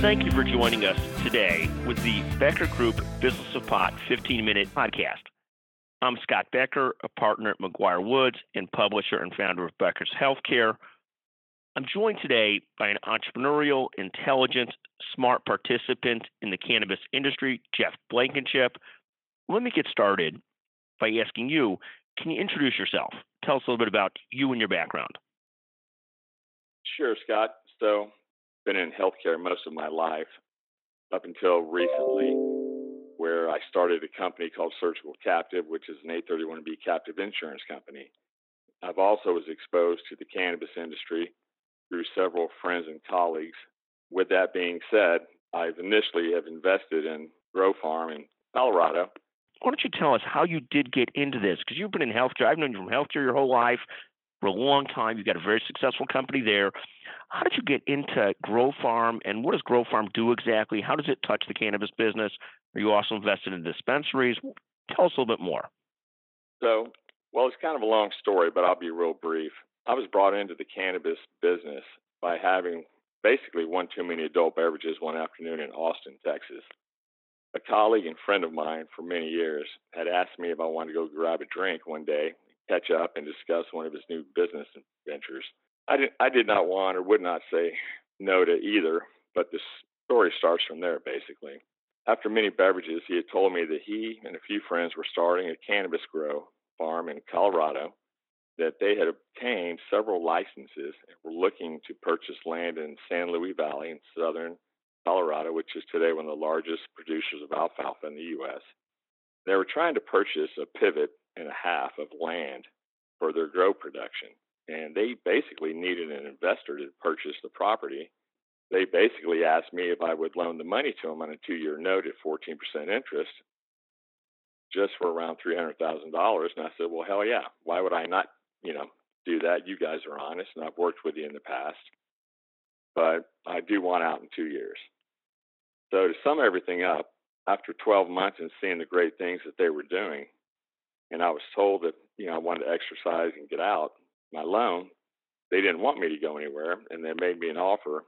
Thank you for joining us today with the Becker Group Business of Pot 15 minute podcast. I'm Scott Becker, a partner at McGuire Woods and publisher and founder of Becker's Healthcare. I'm joined today by an entrepreneurial, intelligent, smart participant in the cannabis industry, Jeff Blankinship. Let me get started by asking you can you introduce yourself? Tell us a little bit about you and your background. Sure, Scott. So, been in healthcare most of my life up until recently, where I started a company called Surgical Captive, which is an 831B captive insurance company. I've also was exposed to the cannabis industry through several friends and colleagues. With that being said, I've initially have invested in Grow Farm in Colorado. Why don't you tell us how you did get into this? Because you've been in healthcare. I've known you from healthcare your whole life for a long time. You've got a very successful company there. How did you get into Grow Farm, and what does Grow Farm do exactly? How does it touch the cannabis business? Are you also invested in dispensaries? Tell us a little bit more. So, well, it's kind of a long story, but I'll be real brief. I was brought into the cannabis business by having basically one too many adult beverages one afternoon in Austin, Texas. A colleague and friend of mine for many years had asked me if I wanted to go grab a drink one day, catch up, and discuss one of his new business ventures. I did, I did not want or would not say no to either, but the story starts from there basically. After many beverages, he had told me that he and a few friends were starting a cannabis grow farm in Colorado, that they had obtained several licenses and were looking to purchase land in San Luis Valley in southern Colorado, which is today one of the largest producers of alfalfa in the U.S. They were trying to purchase a pivot and a half of land for their grow production and they basically needed an investor to purchase the property. They basically asked me if I would loan the money to them on a two-year note at 14% interest, just for around $300,000. And I said, well, hell yeah. Why would I not, you know, do that? You guys are honest, and I've worked with you in the past, but I do want out in two years. So to sum everything up, after 12 months and seeing the great things that they were doing, and I was told that you know I wanted to exercise and get out, my loan, they didn't want me to go anywhere, and they made me an offer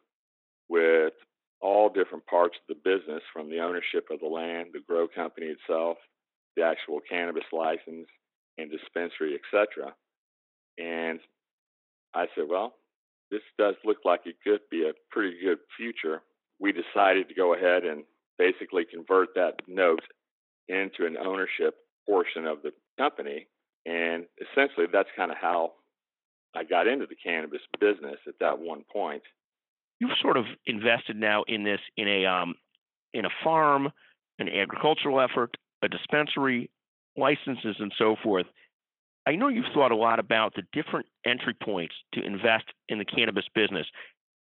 with all different parts of the business from the ownership of the land, the grow company itself, the actual cannabis license and dispensary, etc. And I said, well, this does look like it could be a pretty good future. We decided to go ahead and basically convert that note into an ownership portion of the company. And essentially, that's kind of how I got into the cannabis business at that one point. You've sort of invested now in this in a um, in a farm, an agricultural effort, a dispensary, licenses, and so forth. I know you've thought a lot about the different entry points to invest in the cannabis business.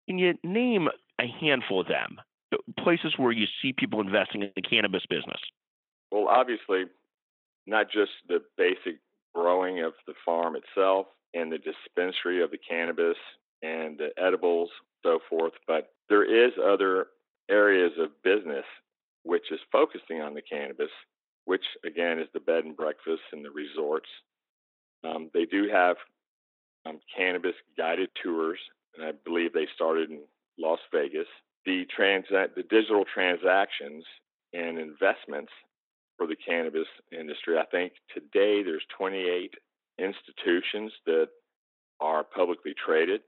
Can you name a handful of them? Places where you see people investing in the cannabis business. Well, obviously, not just the basic growing of the farm itself, and the dispensary of the cannabis and the edibles, so forth. But there is other areas of business which is focusing on the cannabis, which again is the bed and breakfast and the resorts. Um, they do have um, cannabis guided tours, and I believe they started in Las Vegas. The transa- the digital transactions and investments for the cannabis industry. I think today there's 28 institutions that are publicly traded.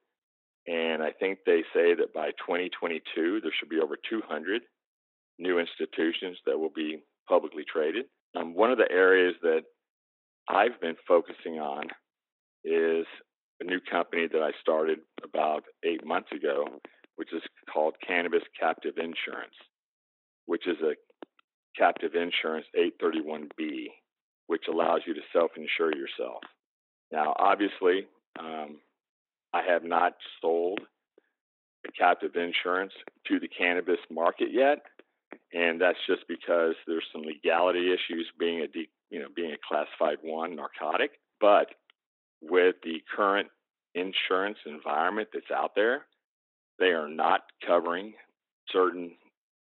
And I think they say that by 2022, there should be over 200 new institutions that will be publicly traded. Um, one of the areas that I've been focusing on is a new company that I started about eight months ago, which is called Cannabis Captive Insurance, which is a captive insurance 831B, which allows you to self insure yourself. Now, obviously, um, I have not sold a captive insurance to the cannabis market yet, and that's just because there's some legality issues being a de- you know being a classified one narcotic. But with the current insurance environment that's out there, they are not covering certain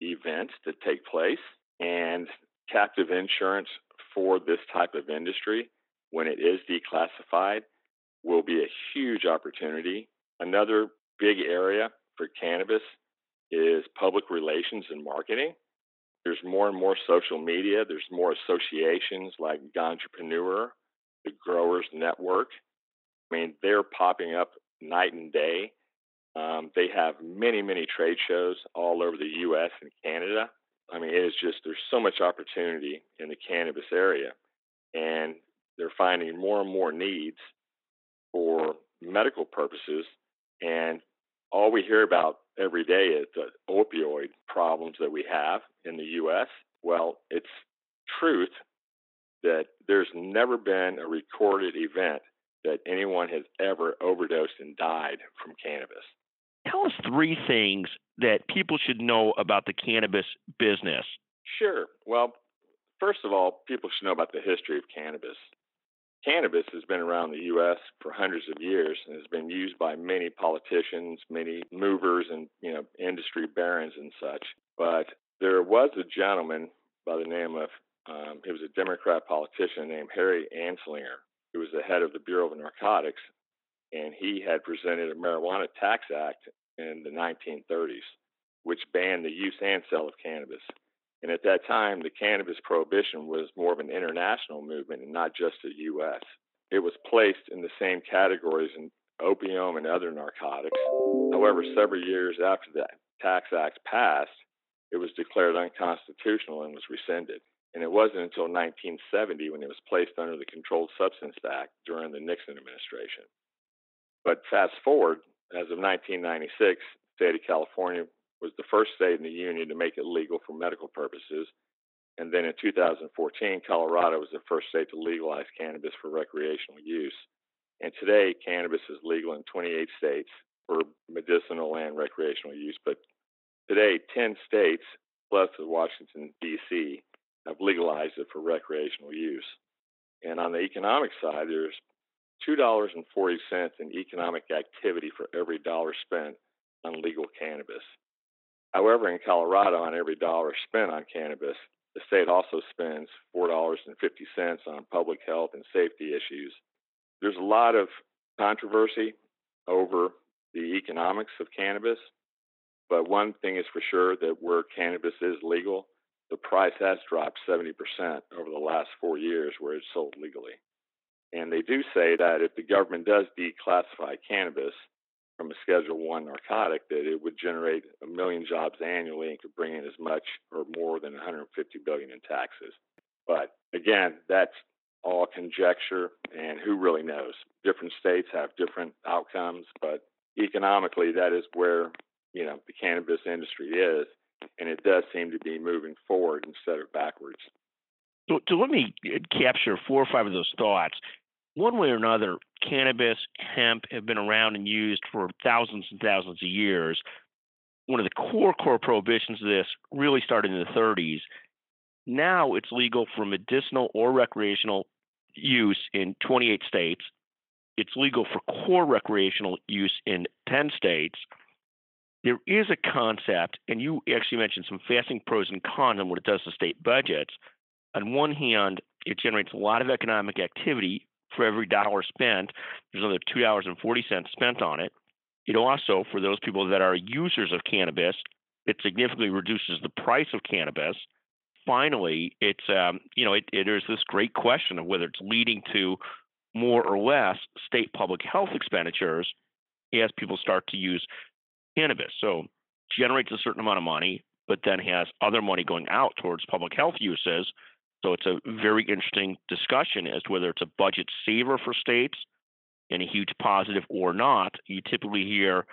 events that take place, and captive insurance for this type of industry when it is declassified will be a huge opportunity. Another big area for cannabis is public relations and marketing. There's more and more social media. There's more associations like Ganjapreneur, the Growers Network. I mean, they're popping up night and day. Um, they have many, many trade shows all over the U.S. and Canada. I mean, it is just there's so much opportunity in the cannabis area, and they're finding more and more needs for medical purposes. And all we hear about every day is the opioid problems that we have in the U.S. Well, it's truth that there's never been a recorded event that anyone has ever overdosed and died from cannabis. Tell us three things that people should know about the cannabis business. Sure. Well, first of all, people should know about the history of cannabis. Cannabis has been around the U.S. for hundreds of years and has been used by many politicians, many movers, and you know industry barons and such. But there was a gentleman by the name of um, he was a Democrat politician named Harry Anslinger, who was the head of the Bureau of Narcotics, and he had presented a marijuana tax act in the 1930s, which banned the use and sale of cannabis. And at that time, the cannabis prohibition was more of an international movement and not just the U.S. It was placed in the same categories as opium and other narcotics. However, several years after the Tax Act passed, it was declared unconstitutional and was rescinded. And it wasn't until 1970 when it was placed under the Controlled Substance Act during the Nixon administration. But fast forward, as of 1996, the state of California was the first state in the union to make it legal for medical purposes. And then in 2014, Colorado was the first state to legalize cannabis for recreational use. And today, cannabis is legal in 28 states for medicinal and recreational use. But today, 10 states, plus Washington, D.C., have legalized it for recreational use. And on the economic side, there's $2.40 in economic activity for every dollar spent on legal cannabis. However, in Colorado, on every dollar spent on cannabis, the state also spends $4.50 on public health and safety issues. There's a lot of controversy over the economics of cannabis, but one thing is for sure that where cannabis is legal, the price has dropped 70% over the last four years where it's sold legally. And they do say that if the government does declassify cannabis, from a Schedule One narcotic that it would generate a million jobs annually and could bring in as much or more than 150 billion in taxes. But again, that's all conjecture, and who really knows? Different states have different outcomes, but economically, that is where you know the cannabis industry is, and it does seem to be moving forward instead of backwards. So, so let me capture four or five of those thoughts one way or another, cannabis, hemp have been around and used for thousands and thousands of years. One of the core core prohibitions of this really started in the 30s. Now it's legal for medicinal or recreational use in 28 states. It's legal for core recreational use in 10 states. There is a concept, and you actually mentioned some fascinating pros and cons on what it does to state budgets. On one hand, it generates a lot of economic activity for every dollar spent, there's another two dollars and forty cents spent on it. It also, for those people that are users of cannabis, it significantly reduces the price of cannabis. Finally, it's um, you know it, it is this great question of whether it's leading to more or less state public health expenditures as people start to use cannabis. So generates a certain amount of money, but then has other money going out towards public health uses so it's a very interesting discussion as to whether it's a budget saver for states and a huge positive or not. You typically hear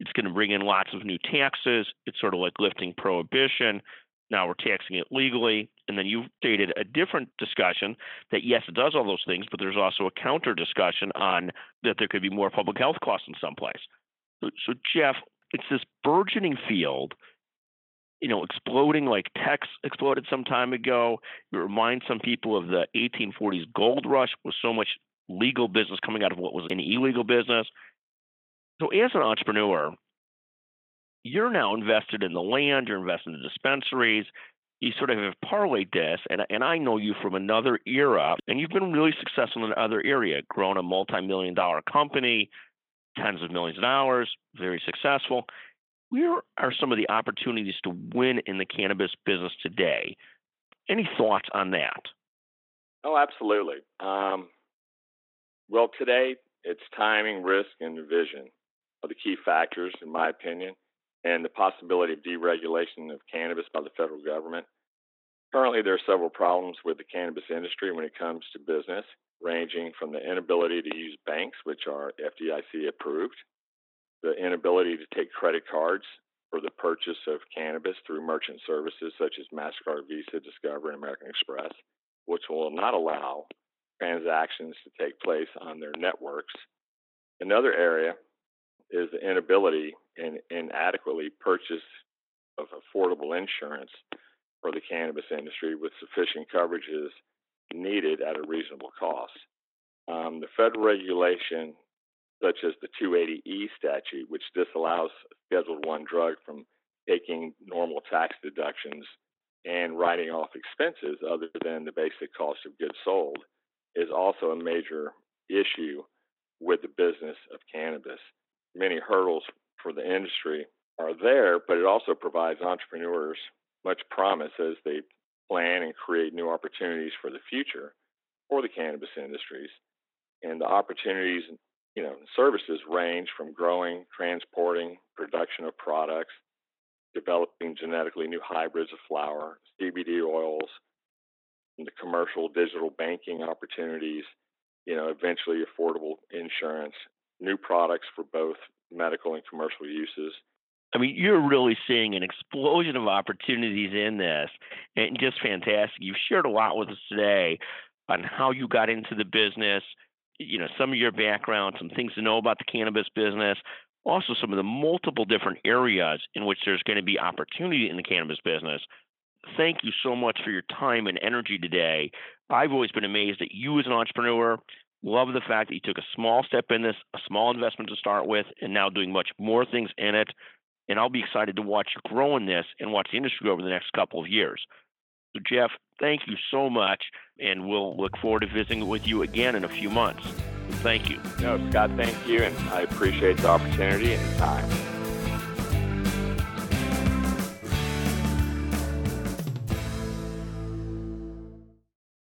it's going to bring in lots of new taxes. It's sort of like lifting prohibition. Now we're taxing it legally. And then you've stated a different discussion that yes, it does all those things, but there's also a counter discussion on that there could be more public health costs in some place. So, so Jeff, it's this burgeoning field you know, exploding like techs exploded some time ago. It reminds some people of the 1840s gold rush with so much legal business coming out of what was an illegal business. So, as an entrepreneur, you're now invested in the land, you're invested in the dispensaries. You sort of have parlayed this, and, and I know you from another era, and you've been really successful in another area, grown a multi million dollar company, tens of millions of dollars, very successful where are some of the opportunities to win in the cannabis business today? Any thoughts on that? Oh, absolutely. Um, well, today it's timing, risk, and vision are the key factors, in my opinion, and the possibility of deregulation of cannabis by the federal government. Currently, there are several problems with the cannabis industry when it comes to business, ranging from the inability to use banks, which are FDIC approved, the inability to take credit cards for the purchase of cannabis through merchant services such as MasterCard, Visa, Discover, and American Express, which will not allow transactions to take place on their networks. Another area is the inability and inadequately purchase of affordable insurance for the cannabis industry with sufficient coverages needed at a reasonable cost. Um, the federal regulation, such as the 280E statute, which disallows Scheduled One drug from taking normal tax deductions and writing off expenses other than the basic cost of goods sold, is also a major issue with the business of cannabis. Many hurdles for the industry are there, but it also provides entrepreneurs much promise as they plan and create new opportunities for the future for the cannabis industries. And the opportunities, you know, services range from growing, transporting, production of products, developing genetically new hybrids of flower, CBD oils, the commercial digital banking opportunities, you know, eventually affordable insurance, new products for both medical and commercial uses. I mean, you're really seeing an explosion of opportunities in this, and just fantastic. You've shared a lot with us today on how you got into the business, you know, some of your background, some things to know about the cannabis business, also some of the multiple different areas in which there's going to be opportunity in the cannabis business. Thank you so much for your time and energy today. I've always been amazed at you as an entrepreneur. Love the fact that you took a small step in this, a small investment to start with, and now doing much more things in it and I'll be excited to watch you grow in this and watch the industry over the next couple of years. So, Jeff, thank you so much, and we'll look forward to visiting with you again in a few months. Thank you. No, Scott, thank you, and I appreciate the opportunity and the time.